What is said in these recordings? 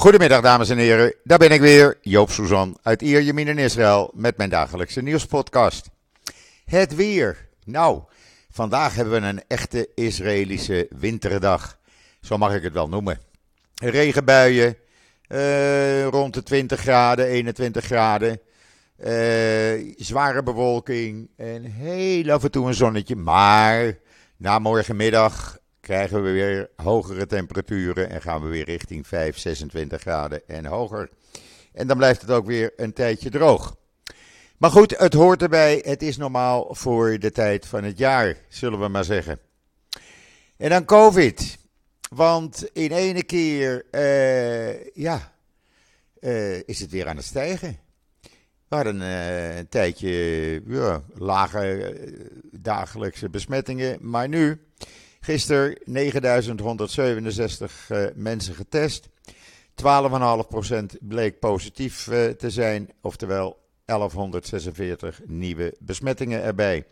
Goedemiddag dames en heren, daar ben ik weer, Joop Suzan uit Ierjemien in Israël met mijn dagelijkse nieuwspodcast. Het weer. Nou, vandaag hebben we een echte Israëlische winterdag, zo mag ik het wel noemen. Regenbuien, eh, rond de 20 graden, 21 graden. Eh, zware bewolking en heel af en toe een zonnetje. Maar na morgenmiddag krijgen we weer hogere temperaturen en gaan we weer richting 5, 26 graden en hoger. En dan blijft het ook weer een tijdje droog. Maar goed, het hoort erbij. Het is normaal voor de tijd van het jaar, zullen we maar zeggen. En dan COVID. Want in ene keer, uh, ja, uh, is het weer aan het stijgen. We hadden uh, een tijdje lage dagelijkse besmettingen, maar nu Gisteren 9167 uh, mensen getest. 12,5% bleek positief uh, te zijn, oftewel 1146 nieuwe besmettingen erbij.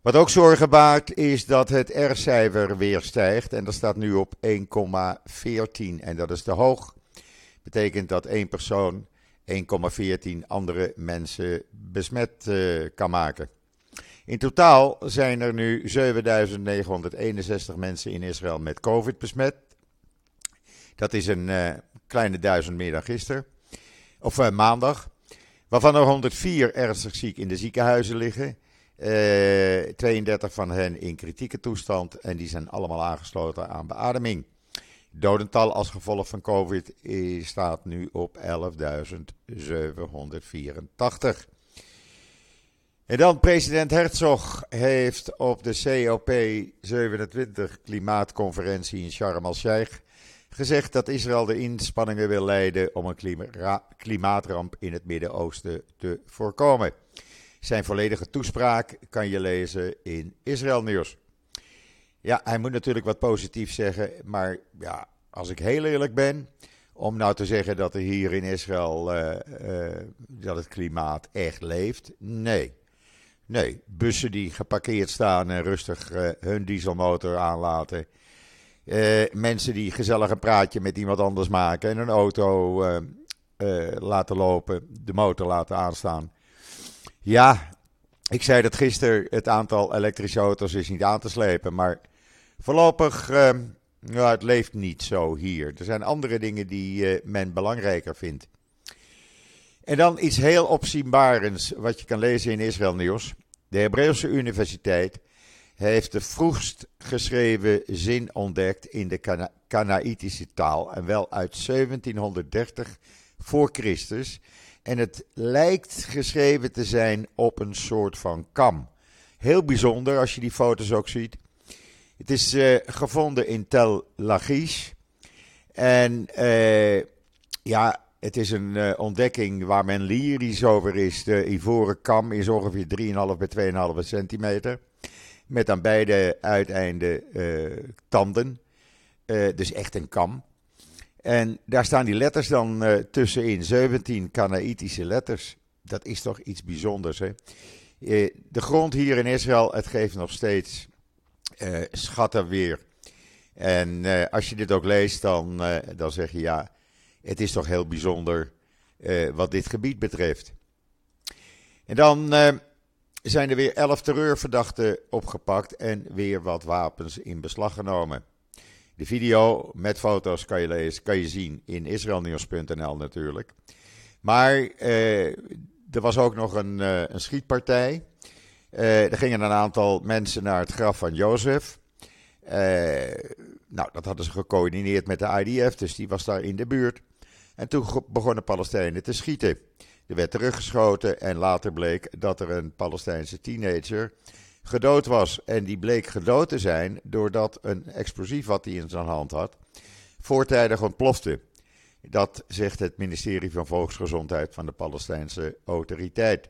Wat ook zorgen baart is dat het R-cijfer weer stijgt en dat staat nu op 1,14 en dat is te hoog. Betekent dat één persoon 1,14 andere mensen besmet uh, kan maken. In totaal zijn er nu 7961 mensen in Israël met COVID besmet. Dat is een uh, kleine duizend meer dan gisteren. Of uh, maandag. Waarvan er 104 ernstig ziek in de ziekenhuizen liggen. Uh, eh, 32 van hen in kritieke toestand. En die zijn allemaal aangesloten aan beademing. Dodental als gevolg van COVID staat nu op 11.784. En dan president Herzog heeft op de COP27 klimaatconferentie in Sharm el-Sheikh gezegd dat Israël de inspanningen wil leiden om een klimaatramp in het Midden-Oosten te voorkomen. Zijn volledige toespraak kan je lezen in Israël Nieuws. Ja, hij moet natuurlijk wat positief zeggen, maar ja, als ik heel eerlijk ben, om nou te zeggen dat er hier in Israël uh, uh, dat het klimaat echt leeft, nee. Nee, bussen die geparkeerd staan en rustig uh, hun dieselmotor aanlaten. Uh, mensen die gezellig een praatje met iemand anders maken en een auto uh, laten lopen, de motor laten aanstaan. Ja, ik zei dat gisteren, het aantal elektrische auto's is niet aan te slepen, maar voorlopig, nou, het leeft niet zo hier. Er zijn andere dingen die men belangrijker vindt. En dan iets heel opzienbarends wat je kan lezen in Israël Nieuws. De Hebreeuwse Universiteit heeft de vroegst geschreven zin ontdekt in de Kana Kanaïtische taal. En wel uit 1730 voor Christus. En het lijkt geschreven te zijn op een soort van kam. Heel bijzonder als je die foto's ook ziet. Het is uh, gevonden in Tel Lachish. En uh, ja, het is een uh, ontdekking waar men lyrisch over is. De ivoren kam is ongeveer 3,5 bij 2,5 centimeter. Met aan beide uiteinden uh, tanden. Uh, dus echt een kam. En daar staan die letters dan tussenin. 17 Kanaïtische letters. Dat is toch iets bijzonders, hè? de grond hier in Israël, het geeft nog steeds schatten weer. En als je dit ook leest, dan, dan zeg je ja het is toch heel bijzonder uh, wat dit gebied betreft. En dan uh, zijn er weer elf terreurverdachten opgepakt en weer wat wapens in beslag genomen. De video met foto's kan je, lezen, kan je zien in israelnieuws.nl natuurlijk. Maar uh, er was ook nog een, een schietpartij. er gingen een aantal mensen naar het graf van Jozef. nou, dat hadden ze gecoördineerd met de IDF, dus die was daar in de buurt. En toen begonnen Palestijnen te schieten. Er werd teruggeschoten en later bleek dat er een Palestijnse teenager gedood was. En die bleek gedood te zijn doordat een explosief wat hij in zijn hand had voortijdig ontplofte. Dat zegt het ministerie van Volksgezondheid van de Palestijnse autoriteit.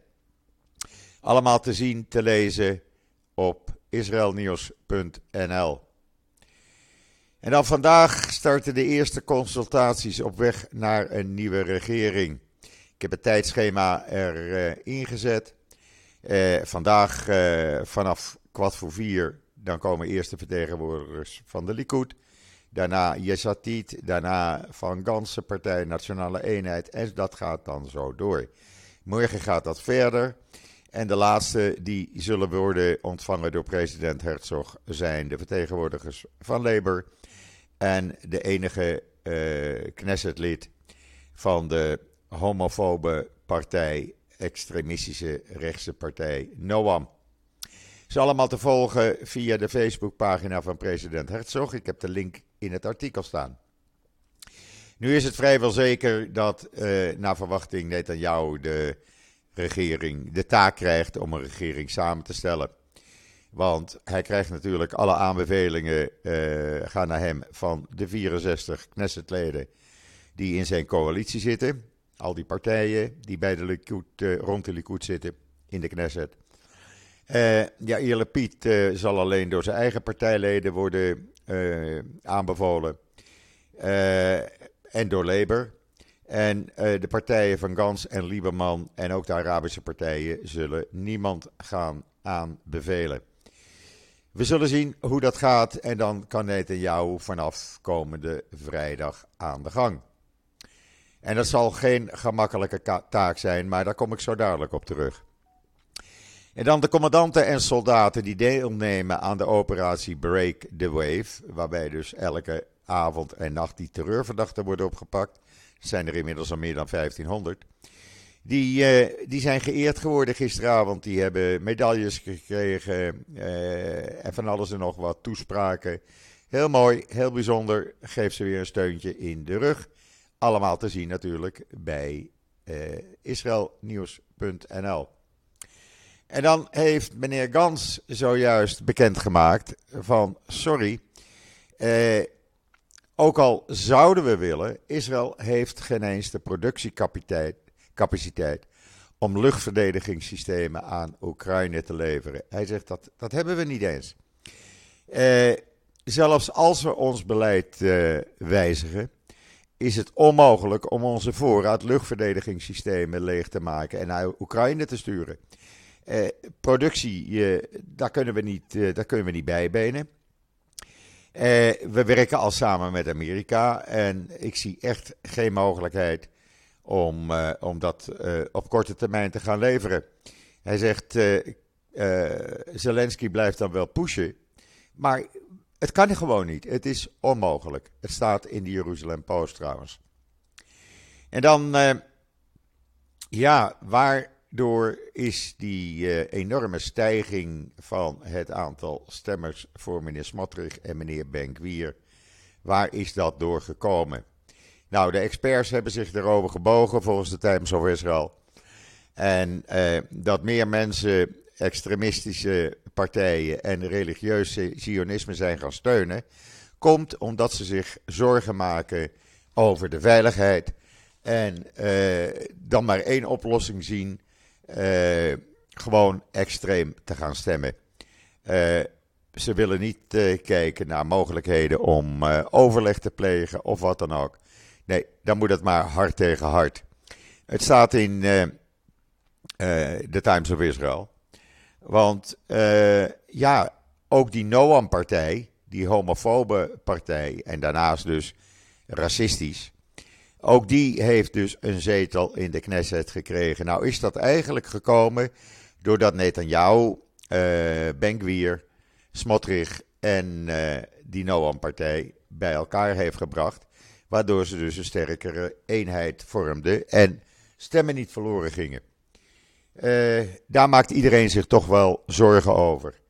Allemaal te zien, te lezen op israelnieuws.nl. En dan vandaag starten de eerste consultaties op weg naar een nieuwe regering. Ik heb het tijdschema erin uh, ingezet. Uh, vandaag uh, vanaf kwart voor vier, dan komen eerste vertegenwoordigers van de Likud. Daarna Yesatit, daarna Van Ganse Partij Nationale Eenheid. En dat gaat dan zo door. Morgen gaat dat verder. En de laatste die zullen worden ontvangen door president Herzog zijn de vertegenwoordigers van Labour. En de enige uh, Knesset-lid van de homofobe partij, extremistische rechtse partij Noam. Is allemaal te volgen via de Facebookpagina van president Herzog. Ik heb de link in het artikel staan. Nu is het vrijwel zeker dat uh, naar verwachting Netanyahu de regering de taak krijgt om een regering samen te stellen. Want hij krijgt natuurlijk alle aanbevelingen uh, gaan naar hem van de 64 Knessetleden die in zijn coalitie zitten. Al die partijen die bij de Likud, uh, rond de Likud zitten in de Knesset. Uh, ja, Piet uh, zal alleen door zijn eigen partijleden worden aanbevolen. en door Labour. En de partijen van Gans en Lieberman en ook de Arabische partijen zullen niemand gaan aanbevelen. We zullen zien hoe dat gaat en dan kan Netanyahu vanaf komende vrijdag aan de gang. En dat zal geen gemakkelijke taak zijn, maar daar kom ik zo dadelijk op terug. En dan de commandanten en soldaten die deelnemen aan de operatie Break the Wave, waarbij dus elke avond en nacht die terreurverdachten worden opgepakt. Zijn er inmiddels al meer dan 1500. Die, uh, die zijn geëerd geworden gisteravond. Die hebben medailles gekregen uh, en van alles en nog wat toespraken. Heel mooi, heel bijzonder. Geef ze weer een steuntje in de rug. Allemaal te zien natuurlijk bij uh, israelnieuws.nl. En dan heeft meneer Gans zojuist bekendgemaakt van sorry, eh, ook al zouden we willen, Israël heeft geen eens de productiecapaciteit om luchtverdedigingssystemen aan Oekraïne te leveren. Hij zegt dat, dat hebben we niet eens. Eh, zelfs als we ons beleid uh, wijzigen, is het onmogelijk om onze voorraad luchtverdedigingssystemen leeg te maken en naar Oekraïne te sturen. Eh, productie, eh, daar, kunnen we niet, eh, daar kunnen we niet bijbenen. Eh, we werken al samen met Amerika en ik zie echt geen mogelijkheid om, eh, om dat eh, op korte termijn te gaan leveren. Hij zegt, Zelensky blijft dan wel pushen, maar het kan gewoon niet. Het is onmogelijk. Het staat in de Jeruzalem Post trouwens. En dan, ja, waardoor is die enorme stijging van het aantal stemmers voor meneer Smotrich en meneer Benkwier, waar is dat door gekomen? Nou, de experts hebben zich erover gebogen volgens de Times of Israel. En uh, dat meer mensen extremistische partijen en religieuze zionisme zijn gaan steunen, komt omdat ze zich zorgen maken over de veiligheid en uh, dan maar één oplossing zien, uh, gewoon extreem te gaan stemmen. Uh, ze willen niet kijken naar mogelijkheden om overleg te plegen of wat dan ook. Nee, dan moet het maar hard tegen hard. Het staat in de Times of Israel. Want uh, ja, ook die Noam-partij, die homofobe partij, en daarnaast dus racistisch, ook die heeft dus een zetel in de Knesset gekregen. Nou is dat eigenlijk gekomen doordat Netanyahu, uh, Benkwier, Smotrich en die Noam-partij bij elkaar heeft gebracht. Waardoor ze dus een sterkere eenheid vormden en stemmen niet verloren gingen. Uh, daar maakt iedereen zich toch wel zorgen over.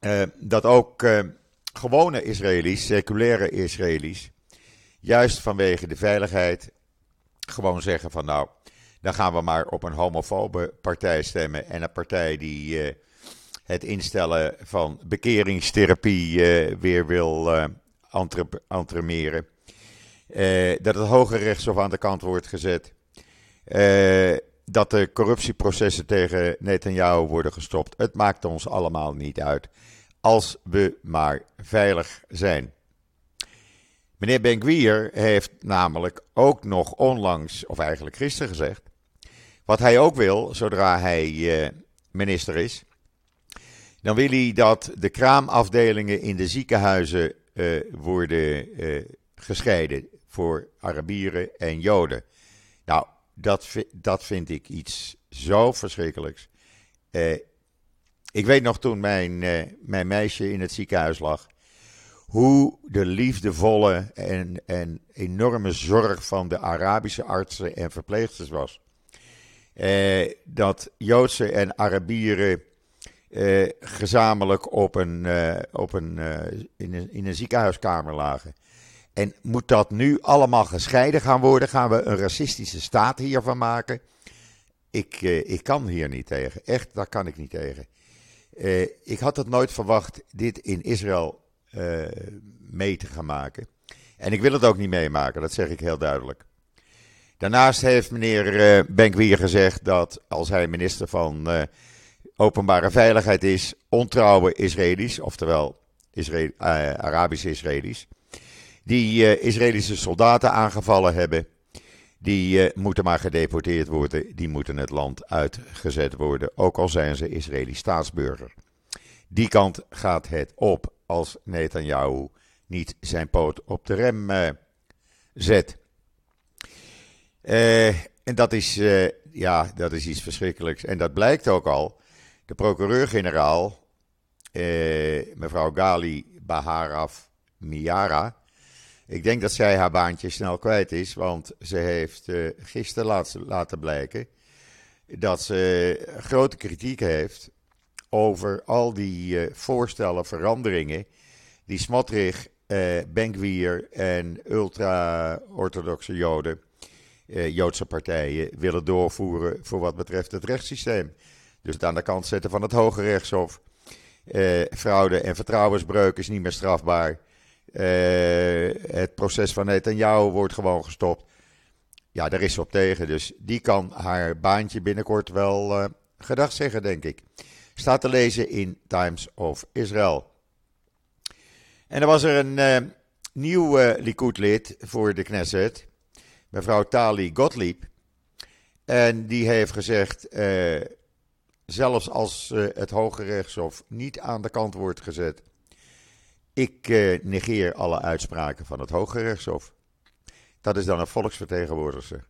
Uh, dat ook uh, gewone Israëli's, seculaire Israëli's, juist vanwege de veiligheid gewoon zeggen van nou, dan gaan we maar op een homofobe partij stemmen en een partij die het instellen van bekeringstherapie weer wil entremeren. dat het hoge rechtshof aan de kant wordt gezet. Uh, dat de corruptieprocessen tegen Netanyahu worden gestopt. Het maakt ons allemaal niet uit. Als we maar veilig zijn. Meneer Benkwier heeft namelijk ook nog onlangs, of eigenlijk gisteren gezegd. Wat hij ook wil, zodra hij uh, minister is. Dan wil hij dat de kraamafdelingen in de ziekenhuizen uh, worden uh, gescheiden voor Arabieren en Joden. Nou, dat, dat vind ik iets zo verschrikkelijks. Uh, ik weet nog toen mijn, mijn meisje in het ziekenhuis lag, hoe de liefdevolle en, en enorme zorg van de Arabische artsen en verpleegsters was. dat Joodse en Arabieren uh, gezamenlijk op een, uh, op een, uh, in, een, in een ziekenhuiskamer lagen. En moet dat nu allemaal gescheiden gaan worden? Gaan we een racistische staat hiervan maken? Ik, ik kan hier niet tegen. Echt, daar kan ik niet tegen. ik had het nooit verwacht dit in Israël mee te gaan maken. En ik wil het ook niet meemaken, dat zeg ik heel duidelijk. Daarnaast heeft meneer Benkwier gezegd dat als hij minister van openbare veiligheid is ontrouwe Israëli's, oftewel Israël, uh, Arabische Israëli's, die uh, Israëlische soldaten aangevallen hebben. Die uh, moeten maar gedeporteerd worden, die moeten het land uitgezet worden, ook al zijn ze Israëlisch staatsburger. Die kant gaat het op als Netanyahu niet zijn poot op de rem zet. en dat is, ja, dat is iets verschrikkelijks. En dat blijkt ook al de procureur-generaal, eh, mevrouw Gali Baharaf Miara. Ik denk dat zij haar baantje snel kwijt is, want ze heeft eh, gisteren laat, laten blijken dat ze grote kritiek heeft over al die uh, voorstellen, veranderingen die Smotrich, Benkwier en ultra-orthodoxe Joden, uh, Joodse partijen, willen doorvoeren voor wat betreft het rechtssysteem. Dus het aan de kant zetten van het Hoge Rechtshof. Uh, fraude en vertrouwensbreuk is niet meer strafbaar. Uh, het proces van Netanyahu wordt gewoon gestopt. Ja, daar is ze op tegen. Dus die kan haar baantje binnenkort wel uh, gedag zeggen, denk ik. Staat te lezen in Times of Israel. En er was er een nieuw Likud-lid voor de Knesset. Mevrouw Tali Gottlieb. En die heeft gezegd zelfs als uh, het Hoge Rechtshof niet aan de kant wordt gezet. Ik uh, negeer alle uitspraken van het Hoge Rechtshof. Dat is dan een volksvertegenwoordiger.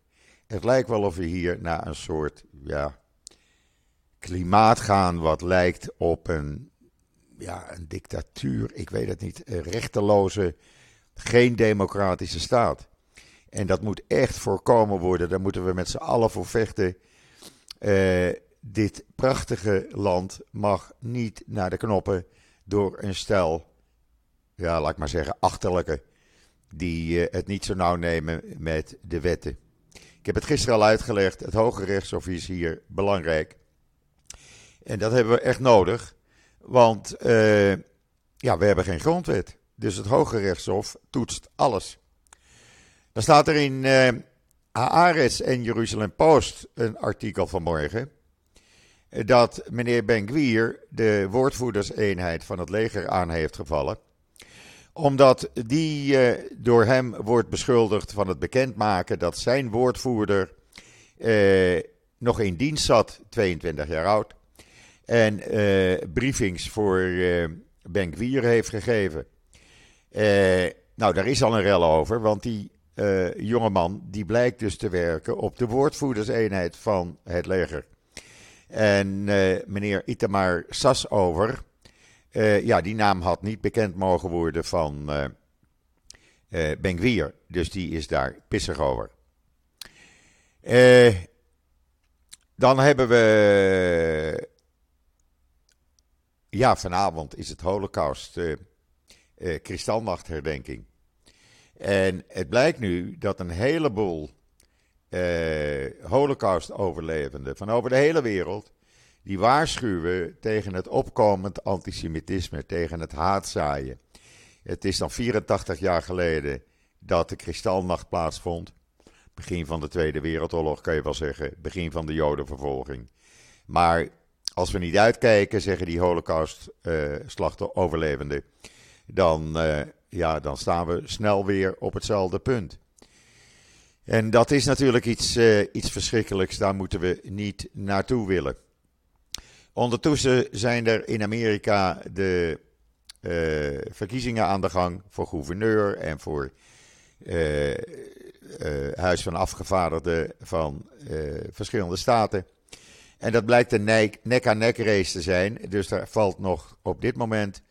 Het lijkt wel of we hier naar een soort ja, klimaat gaan wat lijkt op een, ja, een dictatuur. Ik weet het niet. Rechteloze, geen democratische staat. En dat moet echt voorkomen worden. Daar moeten we met z'n allen voor vechten. Uh, dit prachtige land mag niet naar de knoppen door een stel, ja, laat ik maar zeggen, achterlijke, die uh, het niet zo nauw nemen met de wetten. Ik heb het gisteren al uitgelegd, het Hoge Rechtshof is hier belangrijk. En dat hebben we echt nodig, want uh, ja, we hebben geen grondwet. Dus het Hoge Rechtshof toetst alles. Dan staat er in uh, Haaretz en Jeruzalem Post een artikel vanmorgen dat meneer Ben-Gvir de woordvoerderseenheid van het leger aan heeft gevallen. Omdat die uh, door hem wordt beschuldigd van het bekendmaken dat zijn woordvoerder uh, nog in dienst zat, 22 jaar oud. En uh, briefings voor Ben-Gvir heeft gegeven. nou, daar is al een rel over, want die jongeman die blijkt dus te werken op de woordvoerderseenheid van het leger. En uh, meneer Itamar Sasover, uh, ja, die naam had niet bekend mogen worden van uh, uh, Benguier. Dus die is daar pissig over. dan hebben we. Ja, vanavond is het Holocaust kristalnachtherdenking. En het blijkt nu dat een heleboel eh, Holocaust-overlevenden van over de hele wereld. Die waarschuwen tegen het opkomend antisemitisme, tegen het haatzaaien. Het is dan 84 jaar geleden dat de Kristalnacht plaatsvond. Begin van de Tweede Wereldoorlog kan je wel zeggen. Begin van de Jodenvervolging. Maar als we niet uitkijken, zeggen die Holocaust-overlevenden, uh, dan, uh, ja, dan staan we snel weer op hetzelfde punt. En dat is natuurlijk iets, uh, iets verschrikkelijks, daar moeten we niet naartoe willen. Ondertussen zijn er in Amerika de verkiezingen aan de gang voor gouverneur en voor Huis van Afgevaardigden van verschillende staten. En dat blijkt een nek-aan-nek race te zijn. Dus daar valt nog op dit moment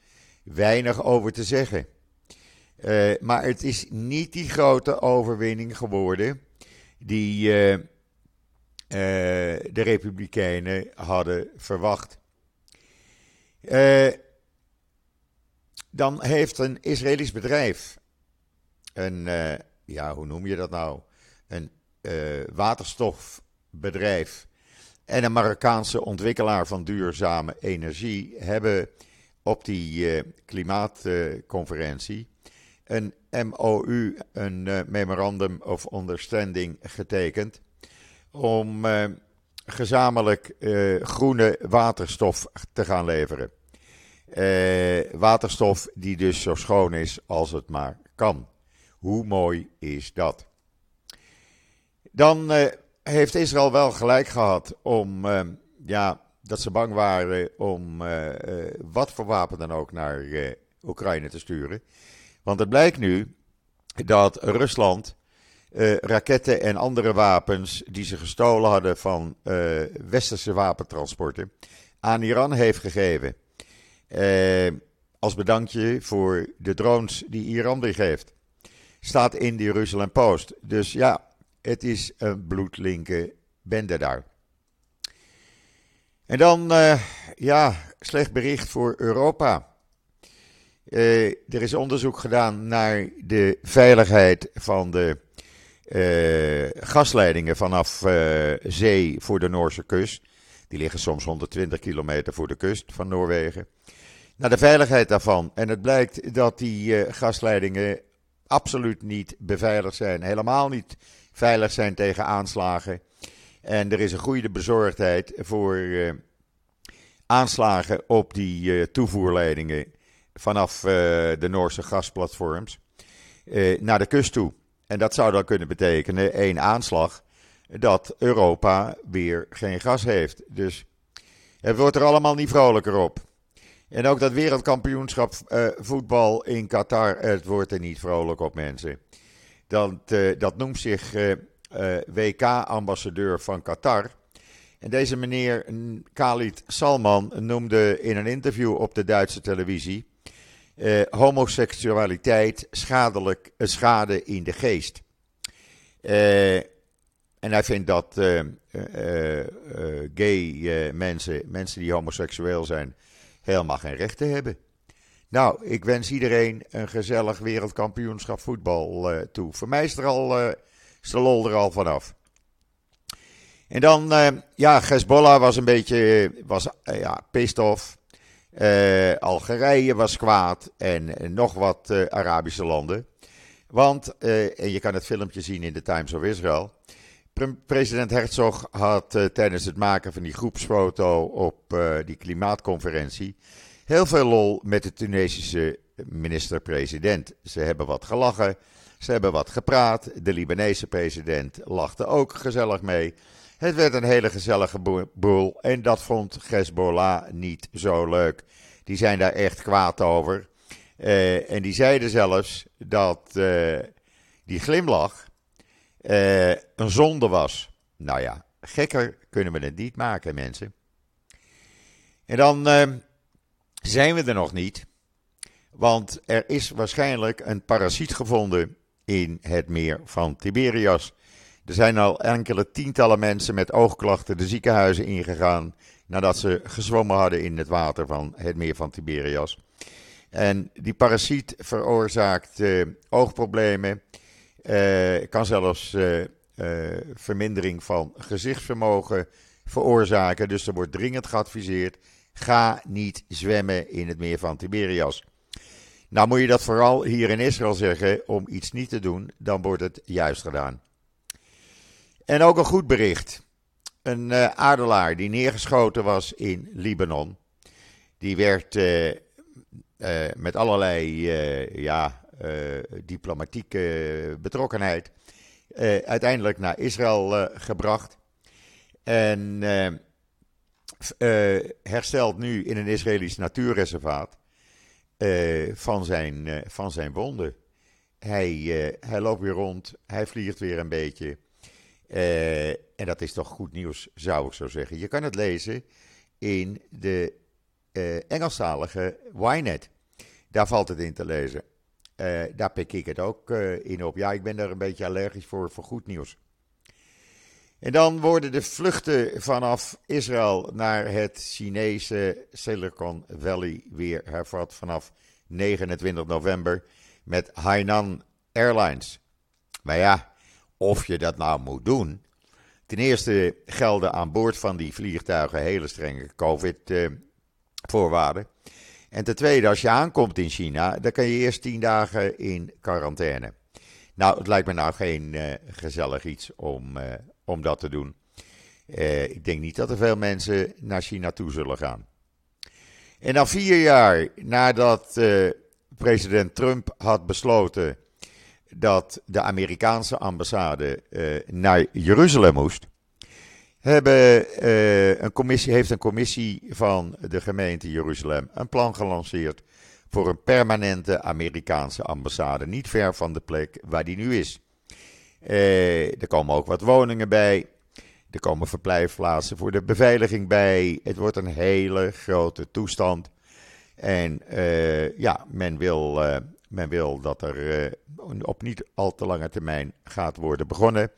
weinig over te zeggen. Uh, maar het is niet die grote overwinning geworden die uh, uh, de Republikeinen hadden verwacht. dan heeft een Israëlisch bedrijf, een, ja, hoe noem je dat nou? Een waterstofbedrijf en een Marokkaanse ontwikkelaar van duurzame energie hebben op die klimaatconferentie een MOU, een uh, Memorandum of Understanding, getekend om uh, gezamenlijk groene waterstof te gaan leveren. waterstof die dus zo schoon is als het maar kan. Hoe mooi is dat? Dan heeft Israël wel gelijk gehad om, ja, dat ze bang waren om wat voor wapen dan ook naar Oekraïne te sturen. Want het blijkt nu dat Rusland raketten en andere wapens die ze gestolen hadden van westerse wapentransporten aan Iran heeft gegeven. als bedankje voor de drones die Iran weer geeft. Staat in de Jerusalem Post. Dus ja, het is een bloedlinke bende daar. En dan, uh, ja, slecht bericht voor Europa. Uh, er is onderzoek gedaan naar de veiligheid van de uh, gasleidingen vanaf zee voor de Noorse kust. Die liggen soms 120 kilometer voor de kust van Noorwegen. Naar de veiligheid daarvan. En het blijkt dat die gasleidingen absoluut niet beveiligd zijn. Helemaal niet veilig zijn tegen aanslagen. En er is een goede bezorgdheid voor aanslagen op die toevoerleidingen vanaf uh, de Noorse gasplatforms naar de kust toe. En dat zou dan kunnen betekenen één aanslag dat Europa weer geen gas heeft. Dus het wordt er allemaal niet vrolijker op. En ook dat wereldkampioenschap voetbal in Qatar, het wordt er niet vrolijk op mensen. Dat, dat noemt zich WK-ambassadeur van Qatar. En deze meneer Khalid Salman noemde in een interview op de Duitse televisie homoseksualiteit schadelijk, schade in de geest. en hij vindt dat gay mensen, mensen die homoseksueel zijn, helemaal geen rechten hebben. Nou, ik wens iedereen een gezellig wereldkampioenschap voetbal toe. Voor mij is er al, is lol er al vanaf. En dan, ja, Hezbollah was een beetje, was, ja, pissed off. Algerije was kwaad en nog wat Arabische landen. Want, en je kan het filmpje zien in de Times of Israel. President Herzog had tijdens het maken van die groepsfoto op die klimaatconferentie heel veel lol met de Tunesische minister-president. Ze hebben wat gelachen, ze hebben wat gepraat. De Libanese president lachte ook gezellig mee. Het werd een hele gezellige boel en dat vond Hezbollah niet zo leuk. Die zijn daar echt kwaad over. Uh, en die zeiden zelfs dat uh, die glimlach uh, een zonde was. Nou ja, gekker kunnen we het niet maken, mensen. En dan zijn we er nog niet. Want er is waarschijnlijk een parasiet gevonden in het meer van Tiberias. Er zijn al enkele tientallen mensen met oogklachten de ziekenhuizen ingegaan nadat ze gezwommen hadden in het water van het meer van Tiberias. En die parasiet veroorzaakt uh, oogproblemen, uh, kan zelfs uh, vermindering van gezichtsvermogen veroorzaken. Dus er wordt dringend geadviseerd Ga niet zwemmen in het meer van Tiberias. Nou moet je dat vooral hier in Israël zeggen om iets niet te doen, dan wordt het juist gedaan. En ook een goed bericht. Een uh, adelaar die neergeschoten was in Libanon. Die werd uh, uh, met allerlei ja, diplomatieke betrokkenheid uiteindelijk naar Israël gebracht. En herstelt nu in een Israëlisch natuurreservaat van, zijn, van zijn wonden. Hij, hij loopt weer rond, hij vliegt weer een beetje. En dat is toch goed nieuws, zou ik zo zeggen. Je kan het lezen in de Engelstalige Ynet. Daar valt het in te lezen. Uh, daar pik ik het ook uh, in op. Ja, ik ben daar een beetje allergisch voor, voor goed nieuws. En dan worden de vluchten vanaf Israël naar het Chinese Silicon Valley weer hervat vanaf 29 november met Hainan Airlines. Maar ja, of je dat nou moet doen. Ten eerste gelden aan boord van die vliegtuigen hele strenge COVID-voorwaarden. En ten tweede, als je aankomt in China, dan kan je eerst tien dagen in quarantaine. Nou, het lijkt me nou geen uh, gezellig iets om, uh, om dat te doen. Uh, ik denk niet dat er veel mensen naar China toe zullen gaan. En dan vier jaar nadat president Trump had besloten dat de Amerikaanse ambassade naar Jeruzalem moest, hebben, uh, een commissie, heeft een commissie van de gemeente Jeruzalem een plan gelanceerd voor een permanente Amerikaanse ambassade, niet ver van de plek waar die nu is. Uh, er komen ook wat woningen bij. Er komen verblijfplaatsen voor de beveiliging bij. Het wordt een hele grote toestand. En ja, men wil, men wil dat er op niet al te lange termijn gaat worden begonnen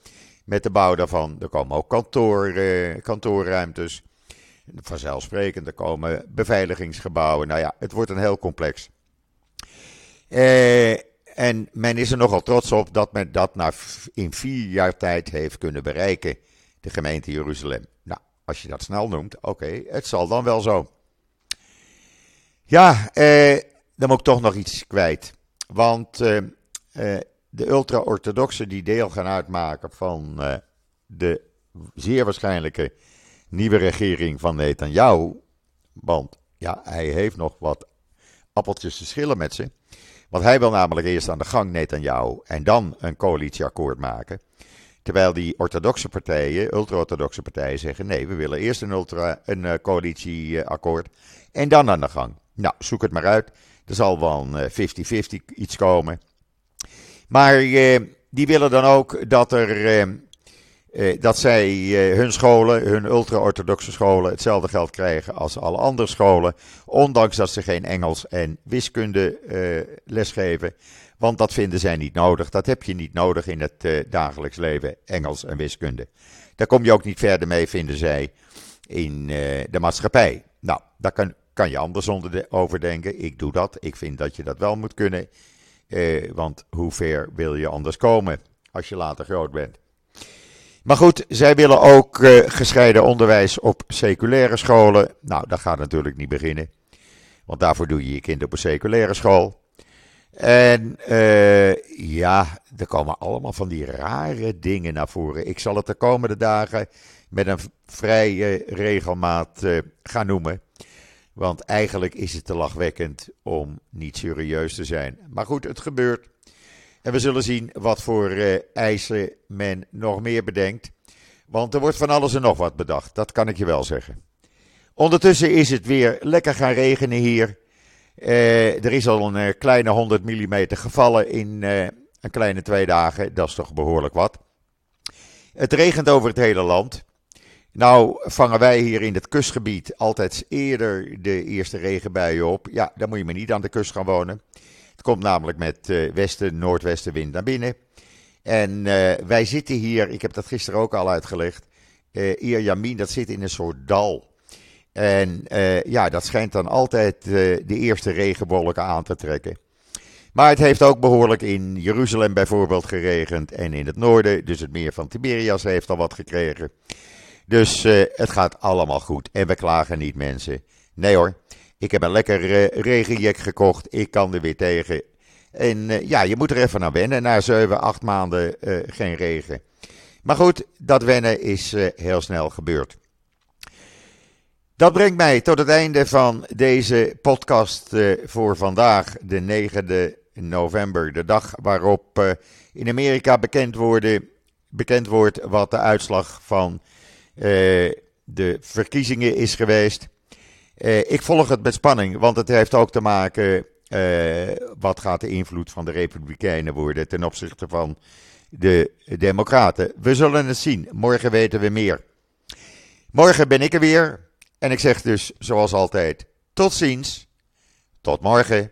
met de bouw daarvan. Er komen ook kantoor, eh, kantoorruimtes. Vanzelfsprekend, er komen beveiligingsgebouwen. Nou ja, het wordt een heel complex. Eh, en men is er nogal trots op dat men dat in vier jaar tijd heeft kunnen bereiken, de gemeente Jeruzalem. Nou, als je dat snel noemt, oké, het zal dan wel zo. Ja, eh, dan moet ik toch nog iets kwijt. Want eh, eh de ultra-orthodoxen die deel gaan uitmaken van uh, de zeer waarschijnlijke nieuwe regering van Netanyahu. Want ja, hij heeft nog wat appeltjes te schillen met ze. Want hij wil namelijk eerst aan de gang Netanyahu en dan een coalitieakkoord maken. Terwijl die orthodoxe partijen, ultra-orthodoxe partijen zeggen: nee, we willen eerst een, ultra, een coalitieakkoord en dan aan de gang. Nou, zoek het maar uit. Er zal wel een 50-50 uh, iets komen. Maar eh, die willen dan ook dat, er, eh, eh, dat zij hun scholen, hun ultra-orthodoxe scholen, hetzelfde geld krijgen als alle andere scholen. Ondanks dat ze geen Engels en wiskunde lesgeven. Want dat vinden zij niet nodig. Dat heb je niet nodig in het dagelijks leven, Engels en wiskunde. Daar kom je ook niet verder mee, vinden zij, in de maatschappij. Nou, daar kan, kan je anders over denken. Ik doe dat. Ik vind dat je dat wel moet kunnen. Eh, want hoe ver wil je anders komen als je later groot bent? Maar goed, zij willen ook eh, gescheiden onderwijs op seculaire scholen. Nou, dat gaat natuurlijk niet beginnen. Want daarvoor doe je je kind op een seculaire school. En uh, ja, er komen allemaal van die rare dingen naar voren. Ik zal het de komende dagen met een vrije regelmaat uh, gaan noemen. Want eigenlijk is het te lachwekkend om niet serieus te zijn. Maar goed, het gebeurt. En we zullen zien wat voor uh, eisen men nog meer bedenkt. Want er wordt van alles en nog wat bedacht, dat kan ik je wel zeggen. Ondertussen is het weer lekker gaan regenen hier. Uh, er is al een uh, kleine 100 mm gevallen in een kleine twee dagen. Dat is toch behoorlijk wat. Het regent over het hele land. Nou vangen wij hier in het kustgebied altijd eerder de eerste regenbuien op. Ja, dan moet je maar niet aan de kust gaan wonen. Het komt namelijk met uh, westen, noordwestenwind naar binnen. En uh, wij zitten hier, ik heb dat gisteren ook al uitgelegd. Uh, eh, Ierjamin, dat zit in een soort dal. En ja, dat schijnt dan altijd de eerste regenwolken aan te trekken. Maar het heeft ook behoorlijk in Jeruzalem bijvoorbeeld geregend en in het noorden. Dus het meer van Tiberias heeft al wat gekregen. Dus uh, het gaat allemaal goed. En we klagen niet, mensen. Nee hoor. Ik heb een lekker uh, regenjek gekocht. Ik kan er weer tegen. En uh, ja, je moet er even naar wennen. Na 7, 8 maanden geen regen. Maar goed, dat wennen is heel snel gebeurd. Dat brengt mij tot het einde van deze podcast voor vandaag, de 9e november. De dag waarop in Amerika bekend, worden, bekend wordt wat de uitslag van de verkiezingen is geweest. ik volg het met spanning, want het heeft ook te maken wat gaat de invloed van de Republikeinen worden ten opzichte van de Democraten. We zullen het zien. Morgen weten we meer. Morgen ben ik er weer. En ik zeg dus, zoals altijd, tot ziens. Tot morgen.